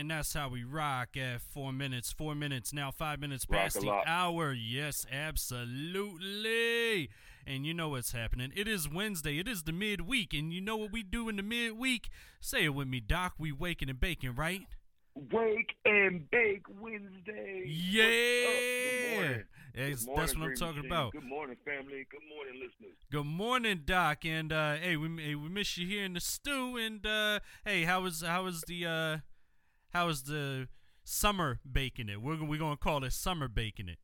And that's how we rock at four minutes, four minutes, now five minutes Rock past the hour. Yes, absolutely. And you know what's happening. It is Wednesday. It is the midweek. And you know what we do in the midweek? Say it with me, Doc. We waking and baking, right? Wake and Bake Wednesday. Yeah. Morning. That's, what I'm talking about. Good morning, family. Good morning, listeners. Good morning, Doc. And uh, hey, we hey, we miss you here in the stew. And uh, hey, how was how was the uh, how was the summer baking it? We're we're gonna call it summer baking it.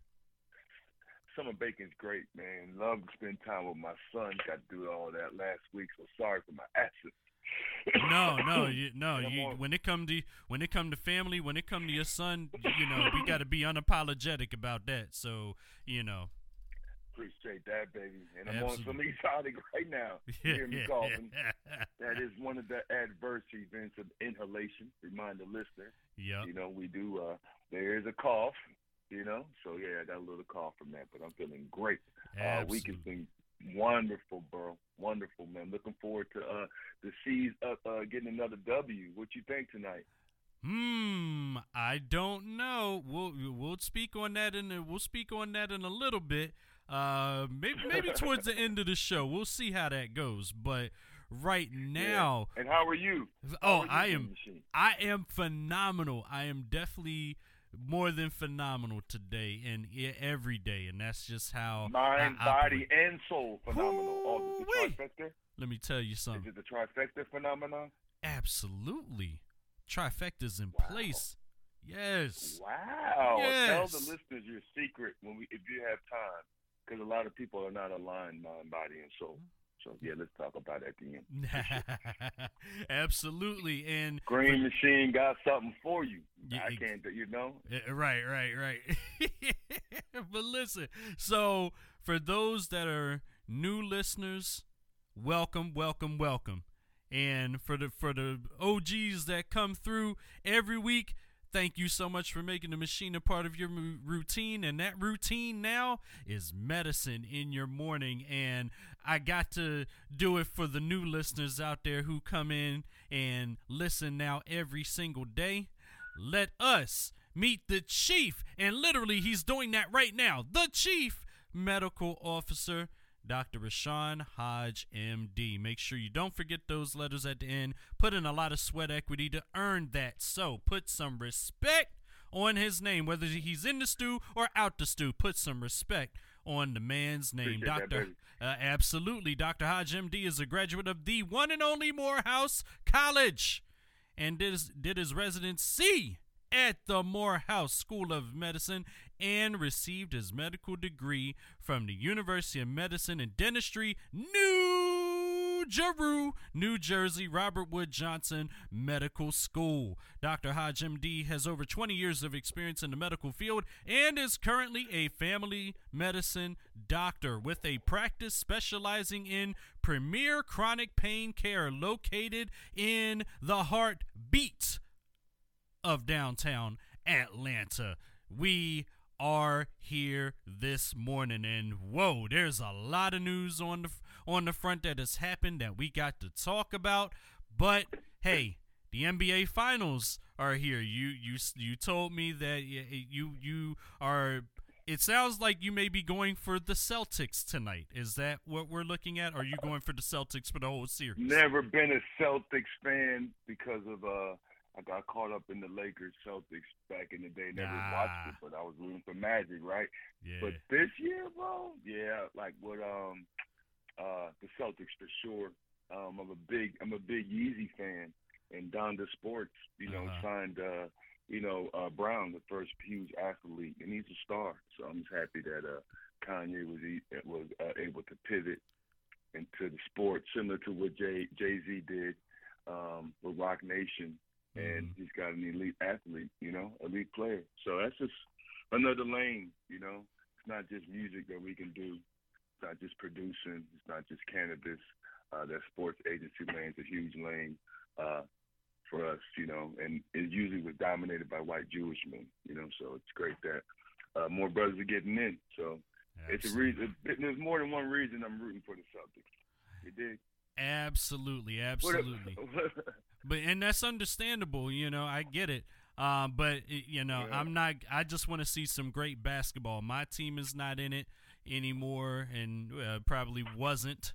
Summer baking's great, man. Love to spend time with my son. Got to do all that last week, so sorry for my absence. No, no, you, no. You when it come to when it come to family, when it come to your son, you know we got to be unapologetic about that. So you know, Appreciate that, baby. And I'm Absolutely. on some exotic right now. You hear me coughing. That is one of the adverse events of inhalation. Remind the listener, Yeah. you know, we do, uh, there is a cough, you know, so yeah, I got a little cough from that, but I'm feeling great. Uh, week has been wonderful, bro. Wonderful, man. Looking forward to uh, the C's uh, uh, getting another W. What you think tonight? Hmm, I don't know. We'll we'll speak on that in a, we'll speak on that in a little bit. Uh, maybe maybe towards the end of the show. We'll see how that goes. But right now, Yeah. And how are you? oh, are you, I am I am phenomenal. I am definitely more than phenomenal today and every day, and that's just how mind, body, and soul phenomenal. All the, the trifecta. Let me tell you something. Is it the trifecta phenomenon? Absolutely, trifecta's in Wow. place. Yes. Wow. Yes. Tell the listeners your secret when we, if you have time, because a lot of people are not aligned, mind, body, and soul. So yeah, let's talk about that at the end. Absolutely, and Green Machine got something for you. Yeah, I can't, you know. Uh, Right, right, right. but listen, so for those that are new listeners, welcome, welcome, welcome. And for the for the OGs that come through every week, thank you so much for making the machine a part of your mu- routine. And that routine now is medicine in your morning. And I got to do it for the new listeners out there who come in and listen now every single day. Let us meet the chief, and literally he's doing that right now. The chief medical officer, Dr. Rasean Hodge, MD. Make sure you don't forget those letters at the end. Put in a lot of sweat equity to earn that. So put some respect on his name, whether he's in the stew or out the stew. Put some respect on the man's name, Appreciate Doctor. Uh, absolutely, Dr. Hodge, MD, is a graduate of the one and only Morehouse College and did his, did his residency at the Morehouse School of Medicine and received his medical degree from the University of Medicine and Dentistry, New Jeru, New Jersey, Robert Wood Johnson Medical School. Dr. Hodge MD has over 20 years of experience in the medical field and is currently a family medicine doctor with a practice specializing in premier chronic pain care located in the heartbeat of downtown Atlanta. We are here this morning and whoa, there's a lot of news on the on the front that has happened that we got to talk about. But hey, the NBA finals are here. You you you told me that you you are it sounds like you may be going for the Celtics tonight. Is that what we're looking at? Are you going for the Celtics for the whole series? Never been a Celtics fan because of uh I got caught up in the Lakers Celtics back in the day. Never watched it, but I was rooting for Magic, right? Yeah. But this year, bro, yeah, like with um uh the Celtics for sure. Um I'm a big I'm a big Yeezy fan and Donda Sports, you know, Uh-huh. signed uh you know, uh Brown, the first huge athlete, and he's a star. So I'm just happy that uh Kanye was was uh, able to pivot into the sport similar to what Jay Jay Z did um with Roc Nation and Mhm. he's got an elite athlete, you know, elite player. So that's just another lane, you know. It's not just music that we can do. It's not just producing. It's not just cannabis. Uh, that sports agency lane lane's a huge lane uh, for us, you know, and it usually was dominated by white Jewish men, you know. So it's great that uh, more brothers are getting in. So it's a reason. There's more than one reason I'm rooting for the Celtics. You dig? Absolutely, absolutely. But and that's understandable, you know. I get it. Um, but you know, Yeah. I'm not. I just want to see some great basketball. My team is not in it anymore, and uh, probably wasn't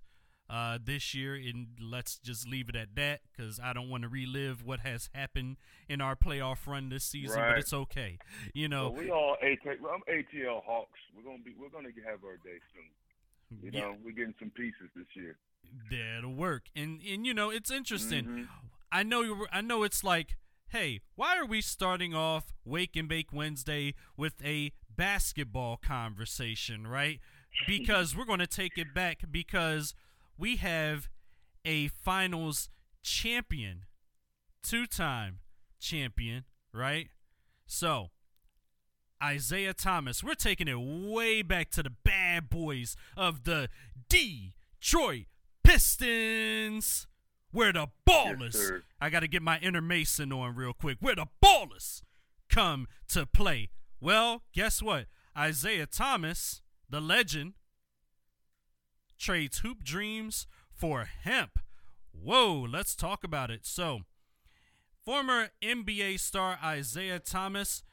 uh, this year. And let's just leave it at that because I don't want to relive what has happened in our playoff run this season. But it's okay. You know, Well, we all AT, I'm ATL Hawks. We're gonna be we're gonna have our day soon. You yeah, know, we're getting some pieces this year. that'll work. And and you know, it's interesting. Mhm. I know you. I know it's like, hey, why are we starting off Wake and Bake Wednesday with a basketball conversation, right? Because we're going to take it back because we have a finals champion, two-time champion, right? So, Isiah Thomas, we're taking it way back to the bad boys of the Detroit Pistons. Where the ballers, sir. I got to get my inner Mason on real quick. Where the ballers come to play. Well, guess what? Isiah Thomas, the legend, trades hoop dreams for hemp. Whoa, let's talk about it. So, former NBA star Isiah Thomas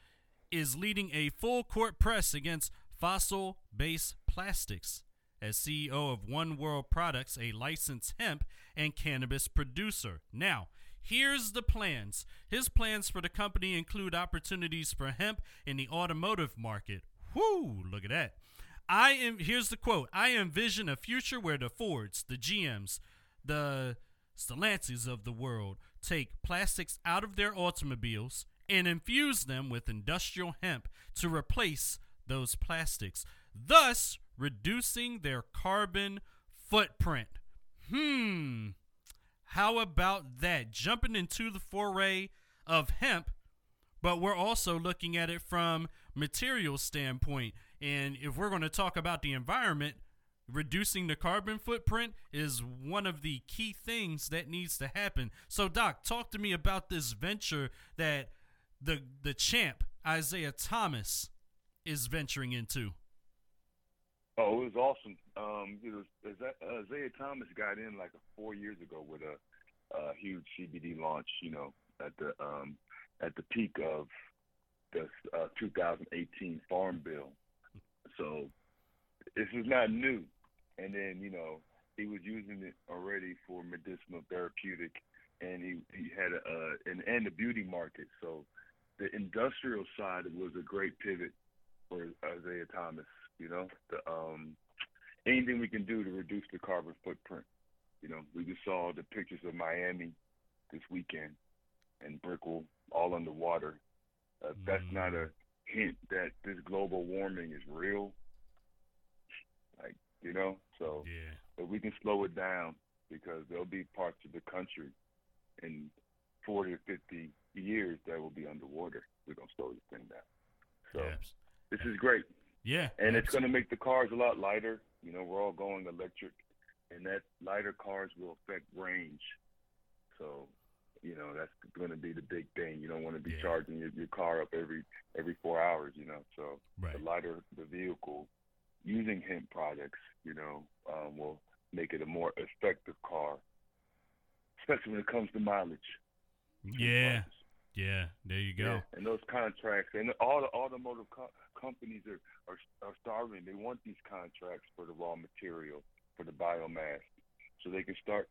is leading a full court press against fossil based plastics as CEO of One World Products, a licensed hemp and cannabis producer. Now, here's the plans. His plans for the company include opportunities for hemp in the automotive market. Whoo, look at that. I am here's the quote. I envision a future where the Fords, the GMs, the Stellantis of the world take plastics out of their automobiles and infuse them with industrial hemp to replace those plastics, thus reducing their carbon footprint. Hmm. How about that? Jumping into the foray of hemp, but we're also looking at it from material standpoint. And if we're going to talk about the environment, reducing the carbon footprint is one of the key things that needs to happen. So, Doc, talk to me about this venture that the the champ Isiah Thomas is venturing into. Oh, it was awesome. Um, was Isa- Isiah Thomas got in like four years ago with a, a huge CBD launch. You know, at the um, at the peak of the uh, 2018 Farm Bill. So this is not new. And then you know he was using it already for medicinal therapeutic, and he he had a uh, and and the beauty market. So the industrial side was a great pivot for Isiah Thomas. You know, the um, anything we can do to reduce the carbon footprint. You know, we just saw the pictures of Miami this weekend and Brickell all underwater. Uh, That's not a hint that this global warming is real. Like, you know, so Yeah. but we can slow it down because there'll be parts of the country in 40 or 50 years that will be underwater. We're going to slow this thing down. So Yeah. this is great. Yeah. And it's going to make the cars a lot lighter. You know, we're all going electric, and that lighter cars will affect range. So, you know, that's going to be the big thing. You don't want to be Yeah. charging your, your car up every every four hours. You know, so Right. the lighter the vehicle, using hemp products, you know, um, will make it a more effective car, especially when it comes to mileage. Yeah. Yeah. There you go. Yeah, and those contracts, and all the automotive co- companies are, are are starving. They want these contracts for the raw material, for the biomass, so they can start,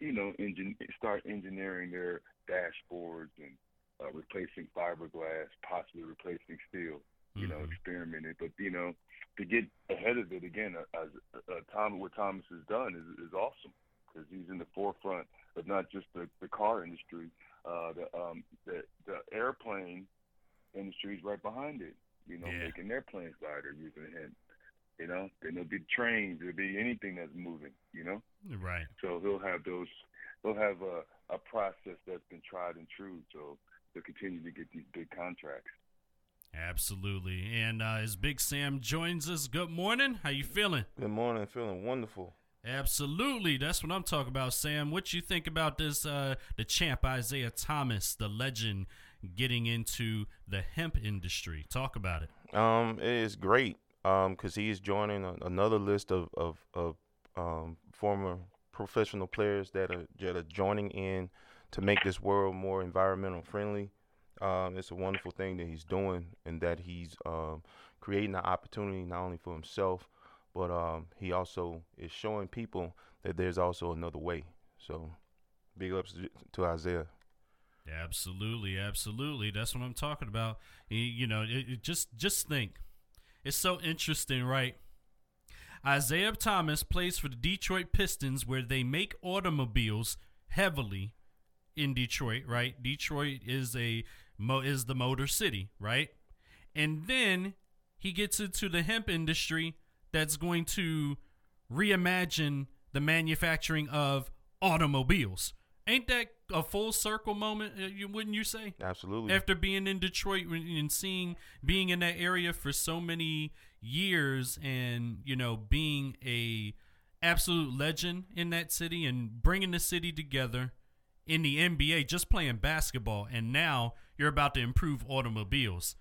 you know, engine start engineering their dashboards and uh, replacing fiberglass, possibly replacing steel. You know, Mhm. experimenting, but you know, to get ahead of it again, uh, as uh, Tom, what Thomas has done is is awesome because he's in the forefront of not just the, the car industry, uh, the um, the the airplane industry is right behind it. You know, Yeah. making their planes lighter using him. You know, then there'll be trains, there'll be anything that's moving. You know, Right. so he'll have those. He'll have a a process that's been tried and true. So they'll continue to get these big contracts. Absolutely. And uh, as Big Sam joins us, good morning. How you feeling? Good morning. Feeling wonderful. Absolutely. That's what I'm talking about, Sam. What you think about this uh the champ Isiah Thomas, the legend getting into the hemp industry? Talk about it. Um, it is great. Um, because he's joining a, another list of of of um former professional players that are that are joining in to make this world more environmental friendly. Um, it's a wonderful thing that he's doing, and that he's um, creating an opportunity not only for himself, but um, he also is showing people that there's also another way. So, big ups to Isiah. Absolutely, absolutely. That's what I'm talking about. You, know, it, it just just think, it's so interesting, right? Isiah Thomas plays for the Detroit Pistons, where they make automobiles heavily in Detroit, right? Detroit is a is the motor city, right? And then he gets into the hemp industry that's going to reimagine the manufacturing of automobiles. Ain't that a full circle moment? uh, You wouldn't you say? Absolutely. After being in Detroit and seeing being in that area for so many years, and you know being a absolute legend in that city and bringing the city together in the NBA, just playing basketball, and now you're about to improve automobiles.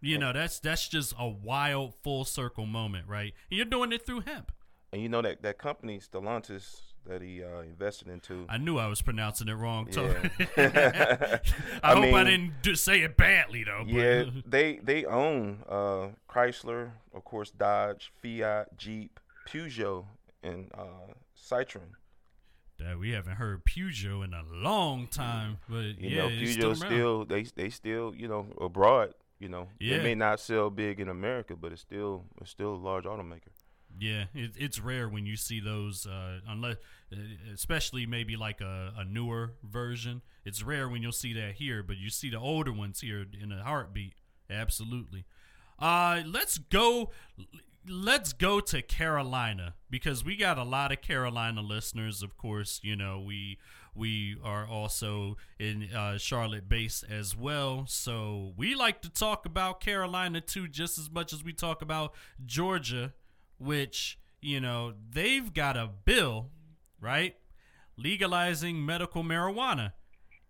You know that's that's just a wild full circle moment, right? And you're doing it through hemp. and you know that that company Stellantis that he uh, invested into. I knew I was pronouncing it wrong. Yeah. I, I hope I didn't say it badly though. but- Yeah, they they own uh, Chrysler, of course, Dodge, Fiat, Jeep, Peugeot, and uh, Citroen. That we haven't heard Peugeot in a long time, but You yeah, know, Peugeot still, still, they they still you know abroad. You know, Yeah. they may not sell big in America, but it's still it's still a large automaker. Yeah, it, it's rare when you see those, uh, unless, uh, especially maybe like a, a newer version. It's rare when you'll see that here, but you see the older ones here in a heartbeat. Absolutely. Uh, let's go. Let's go to Carolina because we got a lot of Carolina listeners. Of course, you know we we are also in uh, Charlotte base as well, so we like to talk about Carolina too, just as much as we talk about Georgia which you know they've got a bill right legalizing medical marijuana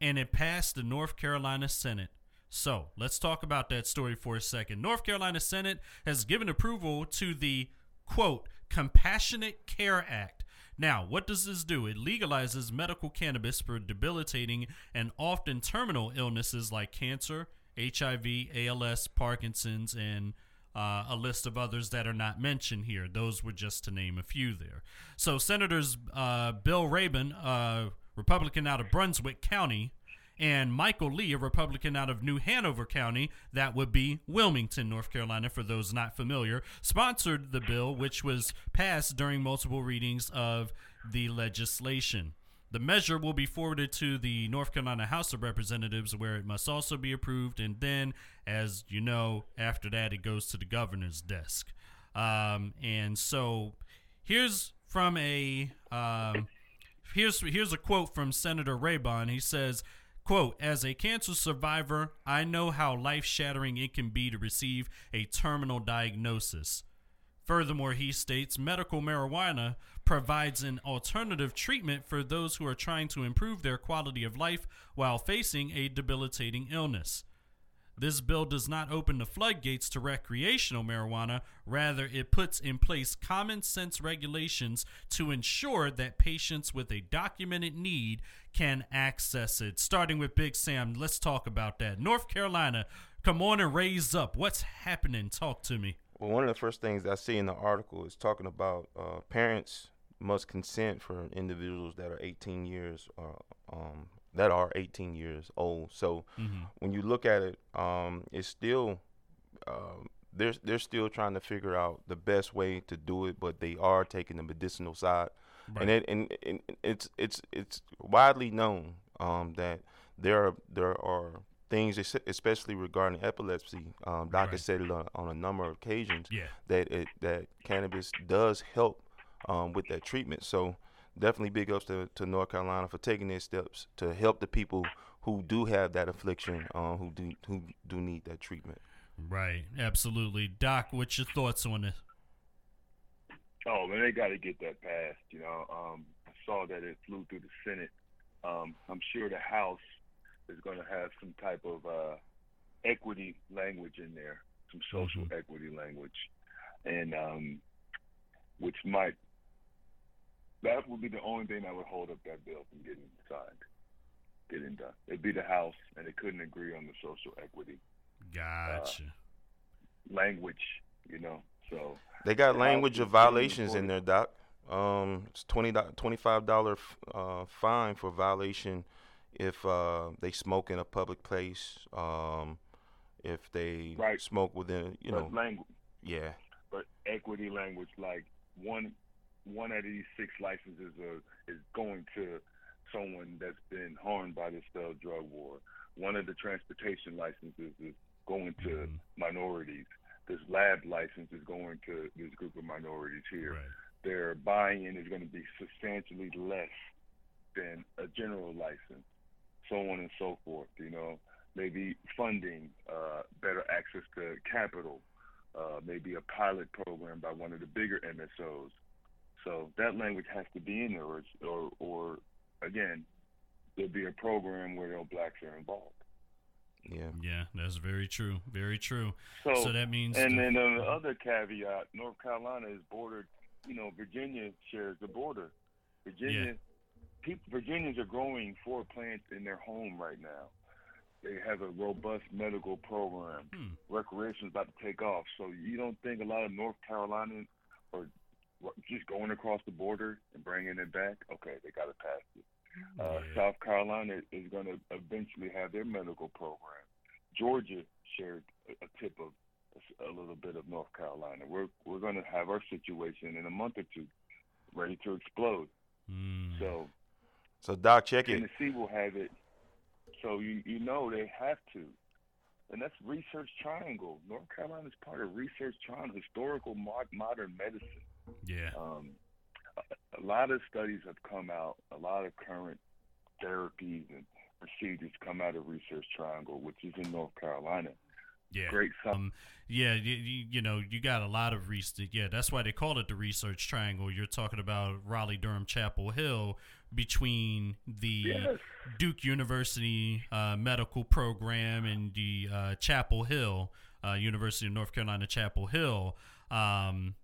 and it passed the north carolina senate. So let's talk about that story for a second. North carolina senate has given approval to the quote compassionate care act now, what does this do? It legalizes medical cannabis for debilitating and often terminal illnesses like cancer, HIV, ALS, Parkinson's, and uh, a list of others that are not mentioned here. Those were just to name a few there. So, Senators uh, Bill Rabon, uh, Republican out of Brunswick County, and Michael Lee, a Republican out of New Hanover County, that would be Wilmington, North Carolina, for those not familiar, sponsored the bill, which was passed during multiple readings of the legislation. The measure will be forwarded to the North Carolina House of Representatives, where it must also be approved. And then, as you know, after that, it goes to the governor's desk. Um, and so, here's from a um, here's here's a quote from Senator Rabon. He says, "quote As a cancer survivor, I know how life-shattering it can be to receive a terminal diagnosis." Furthermore, he states medical marijuana provides an alternative treatment for those who are trying to improve their quality of life while facing a debilitating illness. This bill does not open the floodgates to recreational marijuana. Rather, it puts in place common sense regulations to ensure that patients with a documented need can access it. Starting with Big Sam, let's talk about that. North Carolina, come on and raise up. What's happening? Talk to me. Well, one of the first things I see in the article is talking about uh, parents must consent for individuals that are 18 years or um, that are 18 years old. So Mm-hmm. when you look at it, um, it's still um, they're they're still trying to figure out the best way to do it, but they are taking the medicinal side, and it and, and it's it's it's widely known um, that there are there are things, especially regarding epilepsy. Um, Doc Right. said it on, on a number of occasions Yeah. that it that cannabis does help um, with that treatment. So definitely big ups to, to North Carolina for taking these steps to help the people who do have that affliction, uh, who do who do need that treatment. Right. Absolutely. Doc, what's your thoughts on this? Oh man, they got to get that passed. You know, um, I saw that it flew through the Senate. Um, I'm sure the House is going to have some type of uh, equity language in there, some social equity language, and um, which might that would be the only thing that would hold up that bill from getting signed. getting done. It'd be the House, and they couldn't agree on the social equity. Gotcha. Uh, language, you know. So they got the language of violations in there, Doc. Um, it's twenty twenty five dollar uh, fine for violation if uh, they smoke in a public place. Um, if they right. smoke within, you but know, language. Yeah. But equity language, like one one out of these six licenses are, is going to someone that's been harmed by this failed drug war. One of the transportation licenses is going to mm-hmm. minorities. This lab license is going to this group of minorities here. Right. Their buy-in is going to be substantially less than a general license, so on and so forth. You know, maybe funding, uh, better access to capital, uh, maybe a pilot program by one of the bigger MSOs. So that language has to be in there, or, or, or again, there'll be a program where no blacks are involved. Yeah. Yeah, that's very true. Very true. So, so that means. And the, then the other caveat: North Carolina is bordered. You know, Virginia shares the border. Virginia, yeah. people, Virginians are growing four plants in their home right now. They have a robust medical program. Hmm. Recreation is about to take off. So you don't think a lot of North Carolinians are just going across the border and bringing it back? Okay, they got to pass it. Uh, yeah. South Carolina is going to eventually have their medical program. Georgia shared a, a tip of a, a little bit of North Carolina. We're we're going to have our situation in a month or two ready to explode. Mm. So, so Doc, check Tennessee it. Tennessee will have it. So you you know they have to, and that's Research Triangle. North Carolina is part of Research Triangle, historical modern medicine. Yeah. Um, a, lot of studies have come out. A lot of current therapies and procedures come out of Research Triangle, which is in North Carolina. Yeah. Great. Um, yeah, you, you, know, you got a lot of research. Yeah, that's why they call it the Research Triangle. You're talking about Raleigh, Durham, Chapel Hill between the yes. Duke University uh, medical program and the uh, Chapel Hill, uh, University of North Carolina, Chapel Hill. Um,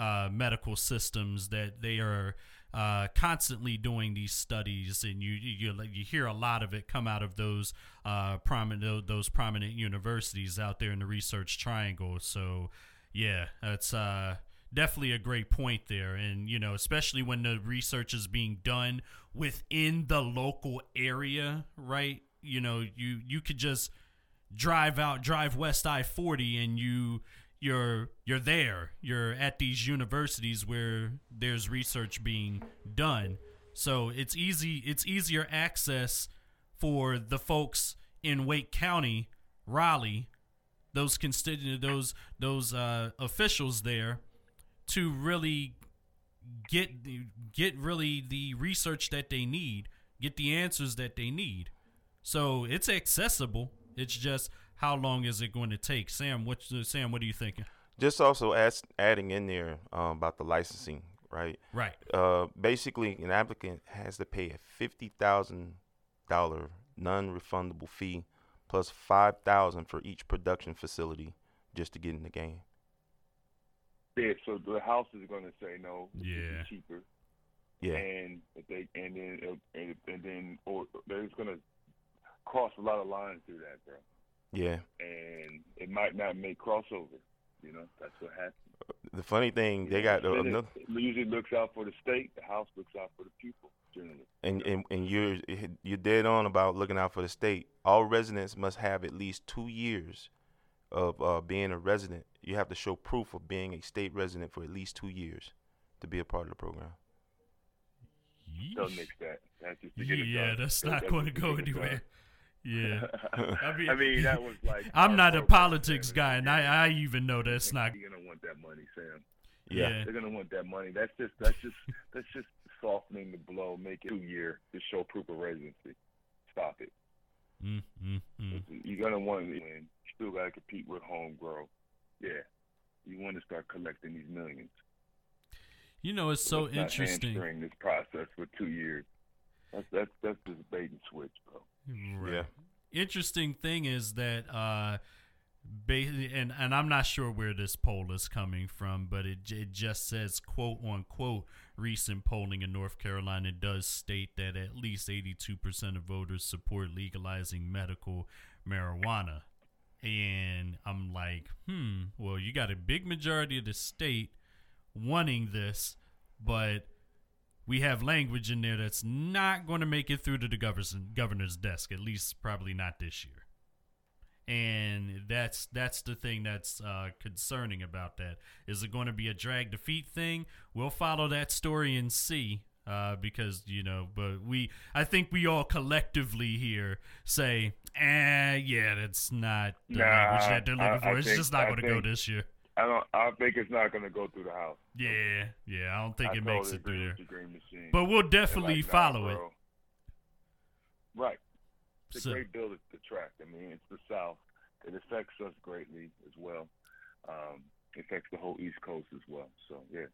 uh, medical systems that they are uh, constantly doing these studies, and you, you you hear a lot of it come out of those uh, prominent those prominent universities out there in the research triangle. So, yeah, that's uh, definitely a great point there, and you know, especially when the research is being done within the local area, right? You know, you you could just drive out, drive west I forty, and you you're you're there. You're at these universities where there's research being done. So it's easy it's easier access for the folks in Wake County Raleigh those constituent those those uh, officials there to really get get really the research that they need get the answers that they need. So it's accessible. It's just how long is it going to take? Sam, what Sam, what are you thinking? Just also ask, adding in there um, about the licensing, right? Right. Uh, basically, an applicant has to pay a fifty thousand dollar non-refundable fee plus five thousand for each production facility just to get in the game. Yeah, so the house is going to say no. Yeah. cheaper. Yeah. And if they and then and, and then or they're just going to cross a lot of lines through that, bro. Yeah. And it might not make crossover. You know, that's what happens. The funny thing, they got the, another. It usually looks out for the state. The House looks out for the people generally. And and and you're you're dead on about looking out for the state. All residents must have at least two years of uh, being a resident. You have to show proof of being a state resident for at least two years to be a part of the program. Don't mix that. That's just to get yeah, that's not going to go anywhere. Yeah, I mean, I mean that was like. I'm not a politics guy, and I, I even know that's not. You're gonna want that money, Sam. Yeah. yeah. they're gonna want that money. That's just that's just that's just softening the blow. Make it two year to show proof of residency. Stop it. Mm, mm, mm. You're gonna want to win. You still gotta compete with home grow. Yeah, you want to start collecting these millions. You know, it's so Let's interesting. Not this process for two years. That's that's that's just bait and switch, bro. Right. Yeah. Interesting thing is that uh, and and I'm not sure where this poll is coming from, but it it just says quote unquote recent polling in North Carolina does state that at least 82% of voters support legalizing medical marijuana. And I'm like, hmm, well, you got a big majority of the state wanting this, but we have language in there that's not going to make it through to the governor's, governor's desk, at least probably not this year. And that's that's the thing that's uh, concerning about that. Is it going to be a drag defeat thing? We'll follow that story and see uh, because you know, but we, I think we all collectively here say, eh, yeah, that's not the nah, language that they're looking I, for. I it's think, just not going to go this year. I don't. I think it's not going to go through the house. Yeah, yeah. I don't think I it makes it through there. The but we'll definitely like, follow it. Right. It's so, a great bill to, to track. I mean, it's the South. It affects us greatly as well. Um, it affects the whole East Coast as well. So yeah.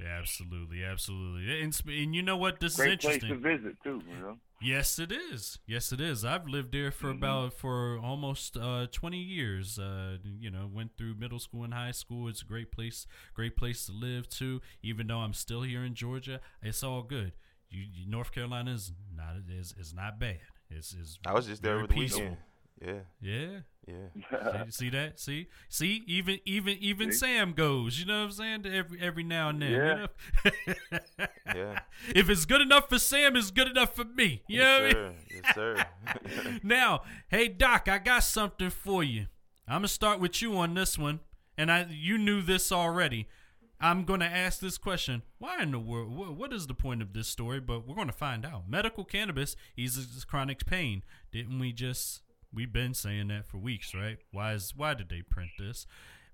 Absolutely, absolutely, and, and you know what? This Great is interesting. Great place to visit too. You know. Yes, it is. Yes, it is. I've lived there for mm-hmm. about for almost uh, twenty years. Uh, you know, went through middle school and high school. It's a great place, great place to live too. Even though I'm still here in Georgia, it's all good. You, North Carolina is not is is not bad. It's is. I was just there over the weekend. Yeah. Yeah. Yeah. see, see, that? See, see, even even even see? Sam goes. You know what I'm saying? Every every now and then. Yeah. You know? yeah. If it's good enough for Sam, it's good enough for me. You yes, know what sir. I mean? Yes, sir. now, hey Doc, I got something for you. I'm gonna start with you on this one, and I you knew this already. I'm going to ask this question. Why in the world? What is the point of this story? But we're going to find out. Medical cannabis eases chronic pain. Didn't we just We've been saying that for weeks, right? Why is why did they print this?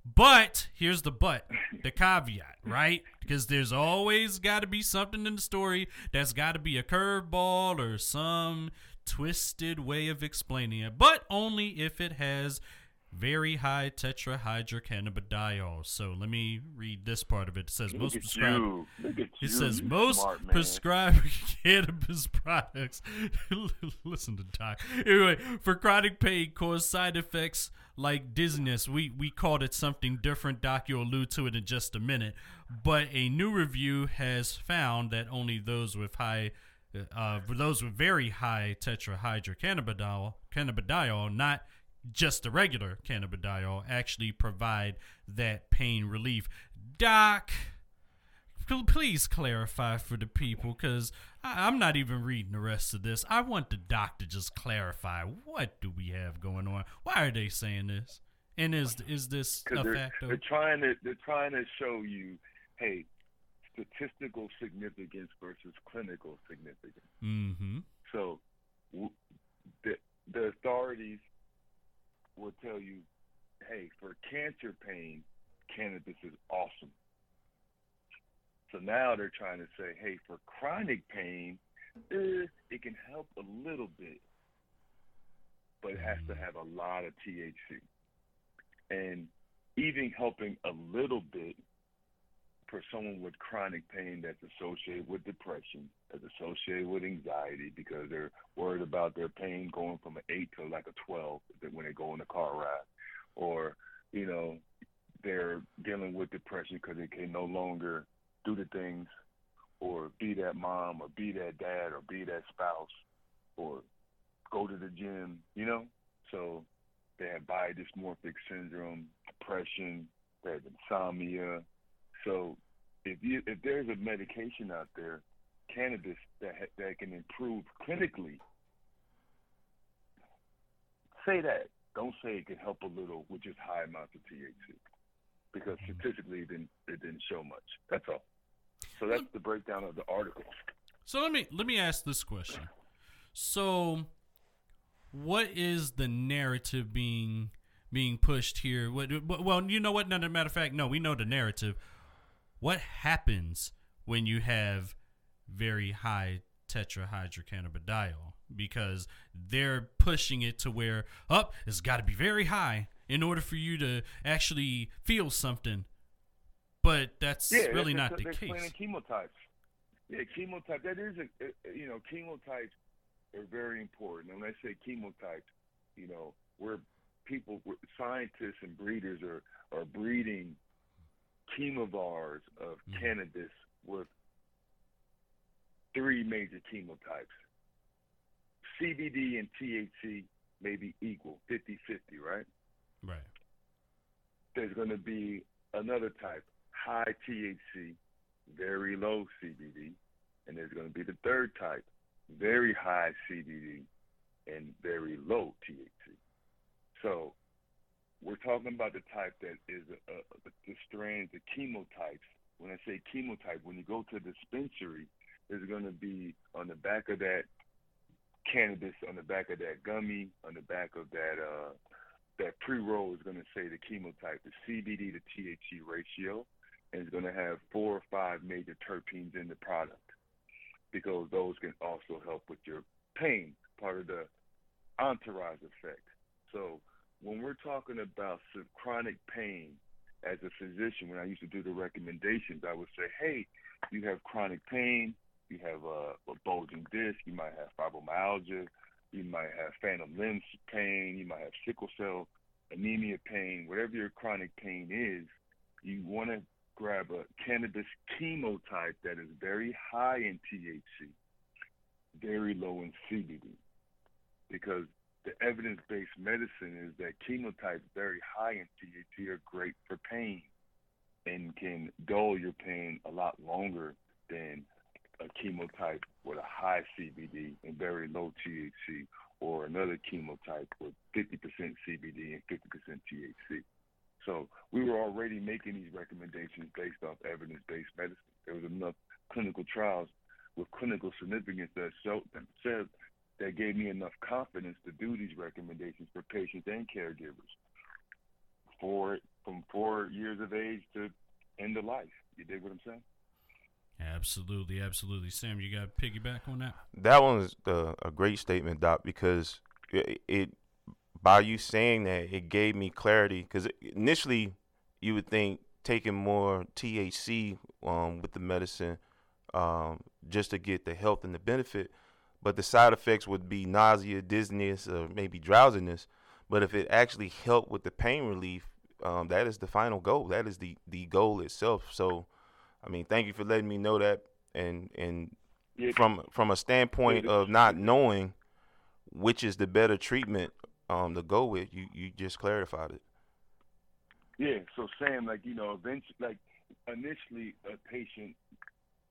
But here's the but, the caveat, right? Because there's always got to be something in the story that's got to be a curveball or some twisted way of explaining it, but only if it has very high tetrahydrocannabidiol. So let me read this part of it. It says Look most prescribed. It says most prescribed cannabis products. listen to Doc. Anyway, for chronic pain cause side effects like dizziness. We we called it something different. Doc, you'll allude to it in just a minute. But a new review has found that only those with high uh, for those with very high tetrahydrocannabidiol, cannabidiol, not just the regular cannabidiol actually provide that pain relief. Doc, please clarify for the people because I'm not even reading the rest of this. I want the doc to just clarify what do we have going on. Why are they saying this? And is is this a they're, factor? They're trying to they're trying to show you, hey, statistical significance versus clinical significance. Mm-hmm. So, the the authorities will tell you, hey, for cancer pain, cannabis is awesome. So now they're trying to say, hey, for chronic pain, eh, it can help a little bit, but it has to mm. have a lot of THC. And even helping a little bit for someone with chronic pain that's associated with depression, that's associated with anxiety because they're worried about their pain going from an eight to like a twelve when they go in a car ride, or you know they're dealing with depression because they can no longer do the things or be that mom or be that dad or be that spouse or go to the gym, you know? So they have body dysmorphic syndrome, depression, they have insomnia, so if you if there's a medication out there, cannabis that that can improve clinically, say that. Don't say it can help a little with just high amounts of THC, because mm-hmm. statistically it didn't it didn't show much. That's all. So that's the breakdown of the article. So let me let me ask this question. So, what is the narrative being being pushed here? What, well, you know what? No, matter of fact, no, we know the narrative what happens when you have very high tetrahydrocannabidiol because they're pushing it to where up oh, it's got to be very high in order for you to actually feel something. But that's yeah, really not the case. chemotypes. Yeah chemotype that is a, you know chemotypes are very important. And when i say chemotypes you know we're people, scientists and breeders are are breeding chemovars of mm. cannabis with three major chemotypes. CBD and THC may be equal, 50-50, right? Right. There's going to be another type, high THC, very low CBD, and there's going to be the third type, very high CBD and very low THC. So we're talking about the type that is uh, the strands, the chemotypes. When I say chemotype, when you go to a dispensary, there's going to be on the back of that cannabis, on the back of that gummy, on the back of that uh, that pre-roll is going to say the chemotype, the CBD to THC ratio, and it's going to have four or five major terpenes in the product because those can also help with your pain, part of the entourage effect. So when we're talking about chronic pain, as a physician, when I used to do the recommendations, I would say, hey, you have chronic pain, you have a, a bulging disc, you might have fibromyalgia, you might have phantom limb pain, you might have sickle cell anemia pain, whatever your chronic pain is, you want to grab a cannabis chemotype that is very high in THC, very low in CBD, because the evidence-based medicine is that chemotypes very high in THC are great for pain and can dull your pain a lot longer than a chemotype with a high CBD and very low THC, or another chemotype with 50% CBD and 50% THC. So we were already making these recommendations based off evidence-based medicine. There was enough clinical trials with clinical significance that showed that said that gave me enough confidence to do these recommendations for patients and caregivers for from four years of age to end of life. You dig what I'm saying? Absolutely, absolutely. Sam, you got to piggyback on that. That one was uh, a great statement, Doc, because it, it by you saying that it gave me clarity. Because initially, you would think taking more THC um, with the medicine um, just to get the health and the benefit but the side effects would be nausea, dizziness, or maybe drowsiness. But if it actually helped with the pain relief, um, that is the final goal. That is the the goal itself. So, I mean, thank you for letting me know that. And and yeah. from from a standpoint yeah. of not knowing which is the better treatment um, to go with, you you just clarified it. Yeah. So Sam, like you know, eventually, like initially, a patient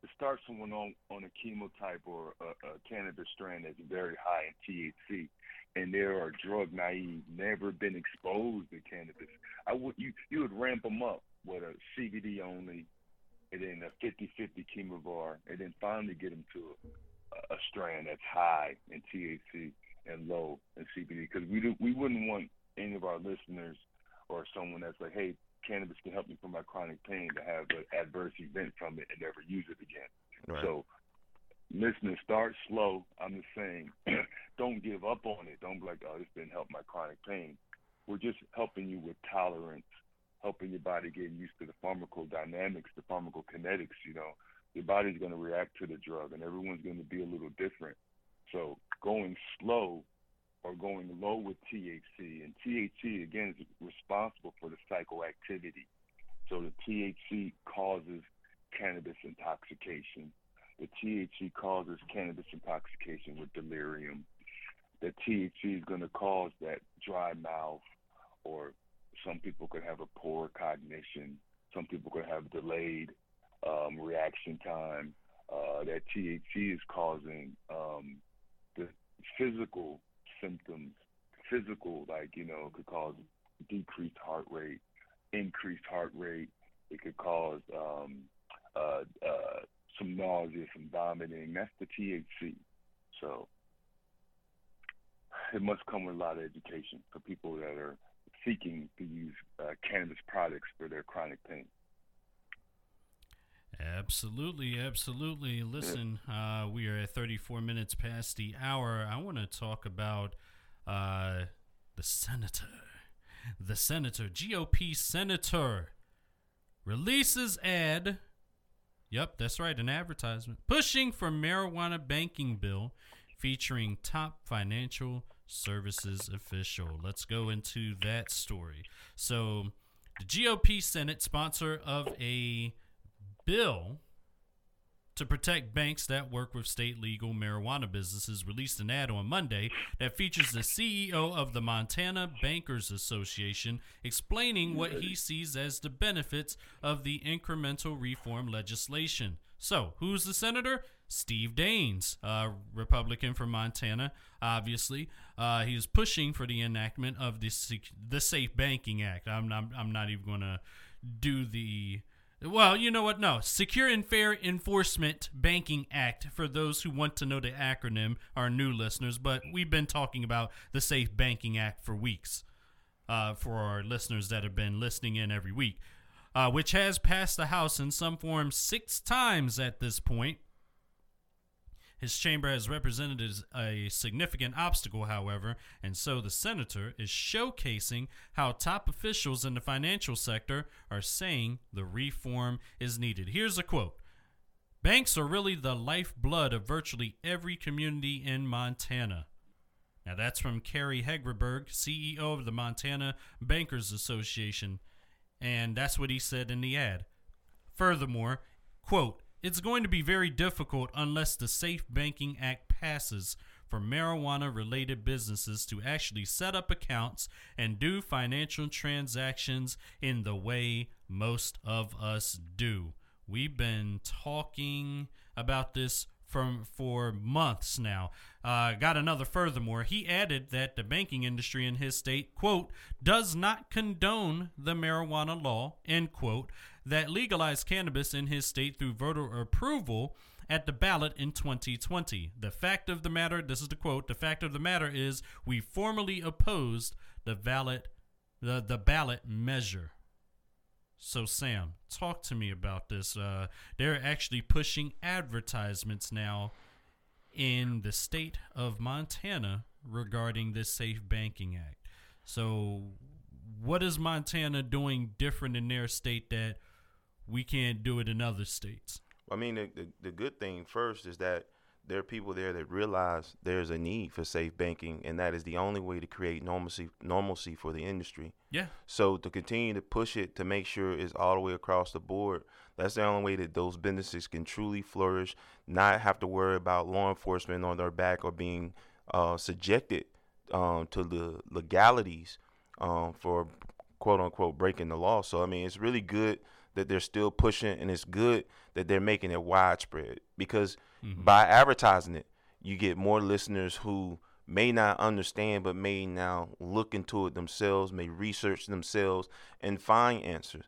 to start someone on on a chemotype or a, a cannabis strand that's very high in THC, and they are drug naive, never been exposed to cannabis, I would you you would ramp them up with a CBD only, and then a 50-50 chemovar, and then finally get them to a, a strand that's high in THC and low in CBD, because we do we wouldn't want any of our listeners or someone that's like, hey, cannabis can help me for my chronic pain to have an adverse event from it and never use it again. Right. So, listeners, start slow. I'm just saying, don't give up on it. Don't be like, oh, this didn't help my chronic pain. We're just helping you with tolerance, helping your body get used to the pharmacodynamics, the pharmacokinetics. You know, your body's going to react to the drug, and everyone's going to be a little different. So, going slow or going low with THC. And THC, again, is responsible for the psychoactivity. So the THC causes cannabis intoxication. The THC causes cannabis intoxication with delirium. The THC is going to cause that dry mouth, or some people could have a poor cognition. Some people could have delayed um, reaction time. Uh, that THC is causing um, the physical symptoms, physical, like, you know, could cause decreased heart rate, increased heart rate. It could cause um, uh, uh, some nausea, some vomiting. That's the THC. So it must come with a lot of education for people that are seeking to use uh, cannabis products for their chronic pain. Absolutely, absolutely. Listen, uh, we are at 34 minutes past the hour. I want to talk about uh, the senator. The senator, GOP senator, releases ad. Yep, that's right, an advertisement pushing for marijuana banking bill featuring top financial Services official. Let's go into that story. So, the GOP Senate sponsor of a bill to protect banks that work with state legal marijuana businesses released an ad on Monday that features the CEO of the Montana Bankers Association explaining what he sees as the benefits of the incremental reform legislation. So, who's the senator? Steve Daines, a Republican from Montana, obviously. Uh, he is pushing for the enactment of the, the Safe Banking Act. I'm not, I'm not even going to do the well, you know what? No. Secure and Fair Enforcement Banking Act, for those who want to know the acronym, our new listeners, but we've been talking about the Safe Banking Act for weeks uh, for our listeners that have been listening in every week, uh, which has passed the House in some form six times at this point. His chamber has represented a significant obstacle, however, and so the senator is showcasing how top officials in the financial sector are saying the reform is needed. Here's a quote Banks are really the lifeblood of virtually every community in Montana. Now, that's from Kerry Hegerberg, CEO of the Montana Bankers Association, and that's what he said in the ad. Furthermore, quote, it's going to be very difficult unless the Safe Banking Act passes for marijuana related businesses to actually set up accounts and do financial transactions in the way most of us do. We've been talking about this from for months now. Uh, got another furthermore. He added that the banking industry in his state, quote, does not condone the marijuana law, end quote, that legalized cannabis in his state through voter approval at the ballot in 2020. The fact of the matter, this is the quote, the fact of the matter is we formally opposed the ballot the, the ballot measure. So Sam, talk to me about this. Uh, they're actually pushing advertisements now in the state of Montana regarding this Safe Banking Act. So, what is Montana doing different in their state that we can't do it in other states. I mean, the, the, the good thing first is that there are people there that realize there's a need for safe banking, and that is the only way to create normalcy normalcy for the industry. Yeah. So to continue to push it to make sure it's all the way across the board, that's the only way that those businesses can truly flourish, not have to worry about law enforcement on their back or being uh, subjected um, to the legalities um, for quote unquote breaking the law. So I mean, it's really good that they're still pushing, and it's good that they're making it widespread because mm-hmm. by advertising it, you get more listeners who may not understand but may now look into it themselves, may research themselves, and find answers.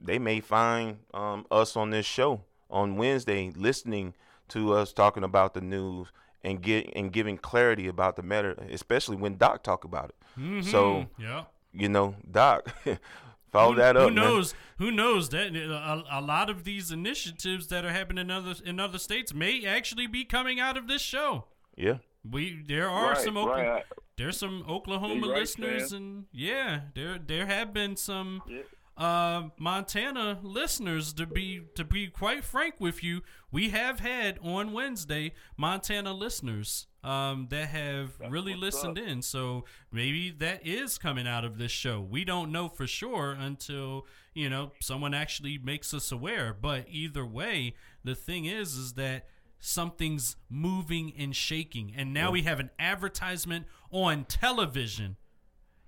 They may find um, us on this show on Wednesday listening to us talking about the news and get and giving clarity about the matter, especially when Doc talk about it. Mm-hmm. So yeah. you know, Doc Follow who, that up. Who knows? Man. Who knows that a, a, lot of these initiatives that are happening in other in other states may actually be coming out of this show. Yeah. We there are right, some Oklahoma, right. there's some Oklahoma right, listeners man. and yeah, there there have been some yeah. uh, Montana listeners to be to be quite frank with you, we have had on Wednesday Montana listeners um, that have That's really listened up. in. So maybe that is coming out of this show. We don't know for sure until you know someone actually makes us aware. But either way, the thing is, is that something's moving and shaking, and now yeah. we have an advertisement on television.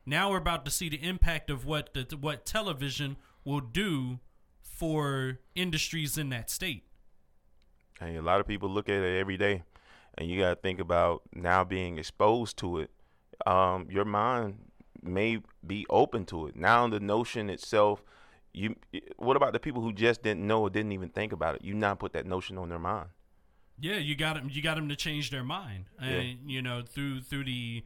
Now we're about to see the impact of what the, what television will do for industries in that state. Hey, a lot of people look at it every day and you got to think about now being exposed to it. Um, your mind may be open to it. Now the notion itself, you. What about the people who just didn't know or didn't even think about it? You not put that notion on their mind. Yeah, you got them. You got them to change their mind, and yeah. you know through through the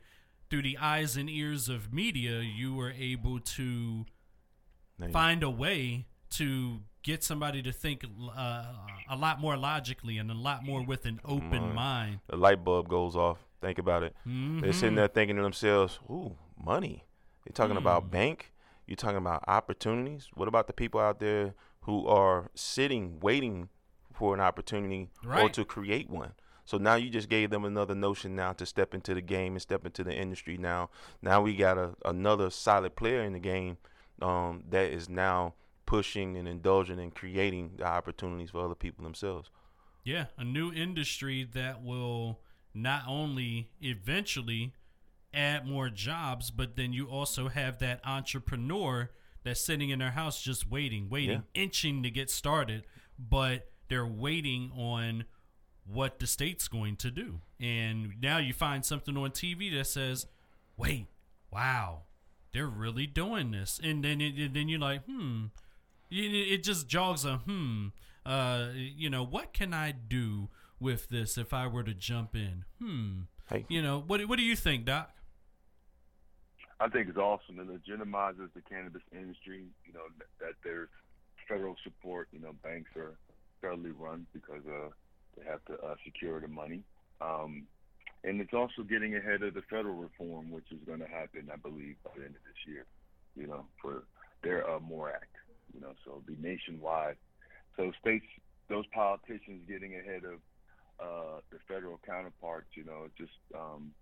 through the eyes and ears of media, you were able to find a way to get somebody to think uh, a lot more logically and a lot more with an open mind. mind. The light bulb goes off. Think about it. Mm-hmm. They're sitting there thinking to themselves, "Ooh, money." You're talking mm. about bank. You're talking about opportunities. What about the people out there who are sitting, waiting for an opportunity right. or to create one? So now you just gave them another notion now to step into the game and step into the industry. Now, now we got a, another solid player in the game um, that is now pushing and indulging and creating the opportunities for other people themselves. Yeah, a new industry that will not only eventually add more jobs, but then you also have that entrepreneur that's sitting in their house just waiting, waiting, yeah. inching to get started, but they're waiting on what the state's going to do. And now you find something on TV that says, "Wait, wow, they're really doing this," and then it, then you're like, "Hmm." It just jogs a hmm. Uh, you know, what can I do with this if I were to jump in? Hmm. Hey. You know, what what do you think, Doc? I think it's awesome. It legitimizes the cannabis industry. You know that, that there's federal support. You know, banks are federally run because uh, they have to uh, secure the money. Um, and it's also getting ahead of the federal reform, which is going to happen, I believe, by the end of this year. You know, for their uh, MORE Act. You know, so it'll be nationwide. So states, those politicians getting ahead of uh, the federal counterparts. You know, just um,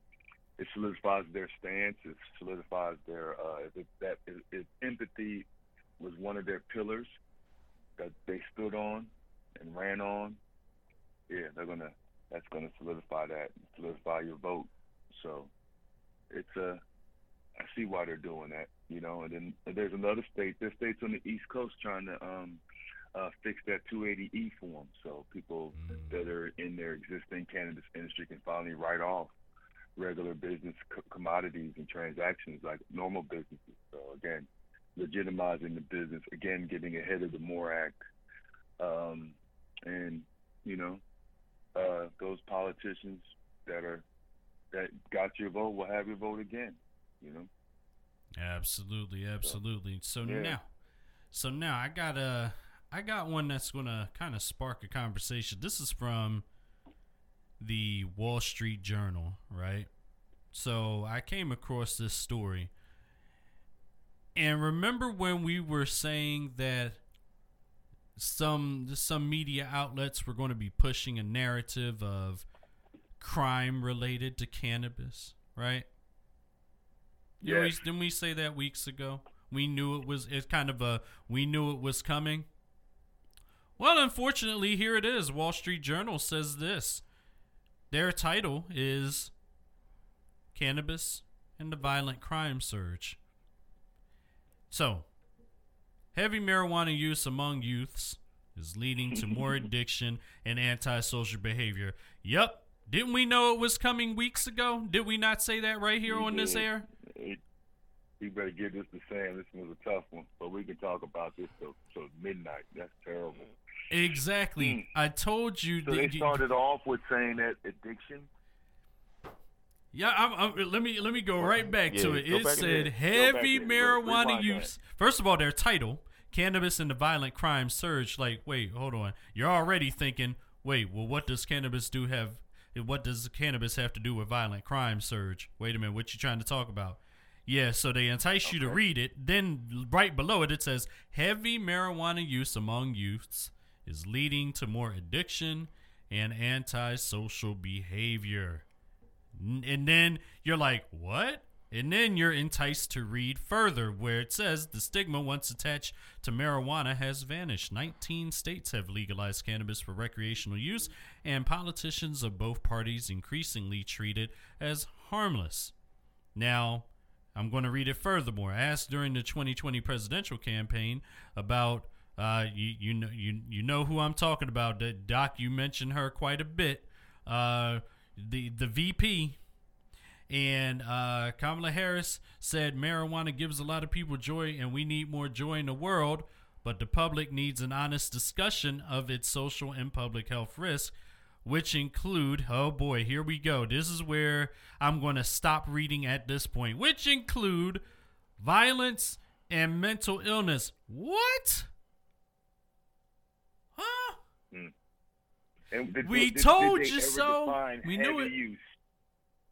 it solidifies their stance. It solidifies their uh, if that if, if empathy was one of their pillars that they stood on and ran on. Yeah, they're gonna. That's gonna solidify that, solidify your vote. So it's a. Uh, I see why they're doing that, you know. And then there's another state. There's states on the East Coast trying to um, uh, fix that 280E form, so people mm. that are in their existing cannabis industry can finally write off regular business co- commodities and transactions like normal businesses. So again, legitimizing the business, again getting ahead of the MORE Act, um, and you know uh, those politicians that are that got your vote will have your vote again. You know. Absolutely, absolutely. So, yeah. now, so now I got a, I got one that's gonna kind of spark a conversation. This is from the Wall Street Journal, right? So I came across this story. And remember when we were saying that some some media outlets were going to be pushing a narrative of crime related to cannabis, right? Yeah. Yes. Didn't we say that weeks ago? We knew it was it's kind of a we knew it was coming. Well, unfortunately, here it is. Wall Street Journal says this. Their title is Cannabis and the Violent Crime Surge. So, heavy marijuana use among youths is leading to more addiction and antisocial behavior. Yep. Didn't we know it was coming weeks ago? Did we not say that right here on this air? You better get this to Sam. This was a tough one, but we can talk about this till, till midnight. That's terrible. Exactly. Mm. I told you. So they started you, off with saying that addiction. Yeah, I'm, I'm, let me let me go right back yeah, to it. It said heavy marijuana use. First of all, their title, "Cannabis and the Violent Crime Surge." Like, wait, hold on. You're already thinking, wait, well, what does cannabis do have? What does cannabis have to do with violent crime surge? Wait a minute, what you trying to talk about? Yeah, so they entice okay. you to read it. Then right below it, it says heavy marijuana use among youths is leading to more addiction and antisocial behavior. And then you're like, what? And then you're enticed to read further, where it says the stigma once attached to marijuana has vanished. 19 states have legalized cannabis for recreational use, and politicians of both parties increasingly treat it as harmless. Now, I'm going to read it furthermore. Asked during the 2020 presidential campaign about uh, you you know you you know who I'm talking about. Doc, you mentioned her quite a bit. Uh, the the VP and uh, Kamala Harris said marijuana gives a lot of people joy, and we need more joy in the world. But the public needs an honest discussion of its social and public health risks which include, oh boy, here we go. This is where I'm going to stop reading at this point, which include violence and mental illness. What? Huh? Mm. Did, we did, told did you so. We knew it. Use?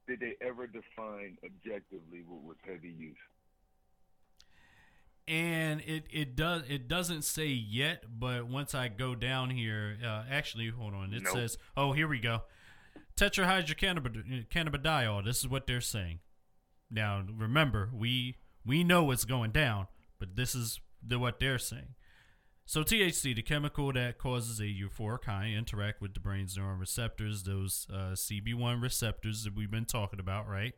Did they ever define objectively what was heavy use? and it it does it doesn't say yet but once i go down here uh, actually hold on it nope. says oh here we go tetrahydrocannabidiol. This is what they're saying. Now, remember, we we know what's going down, but this is the, what they're saying. So THC, the chemical that causes a euphoric high, interact with the brain's neuron receptors, those uh, CB1 receptors that we've been talking about, right?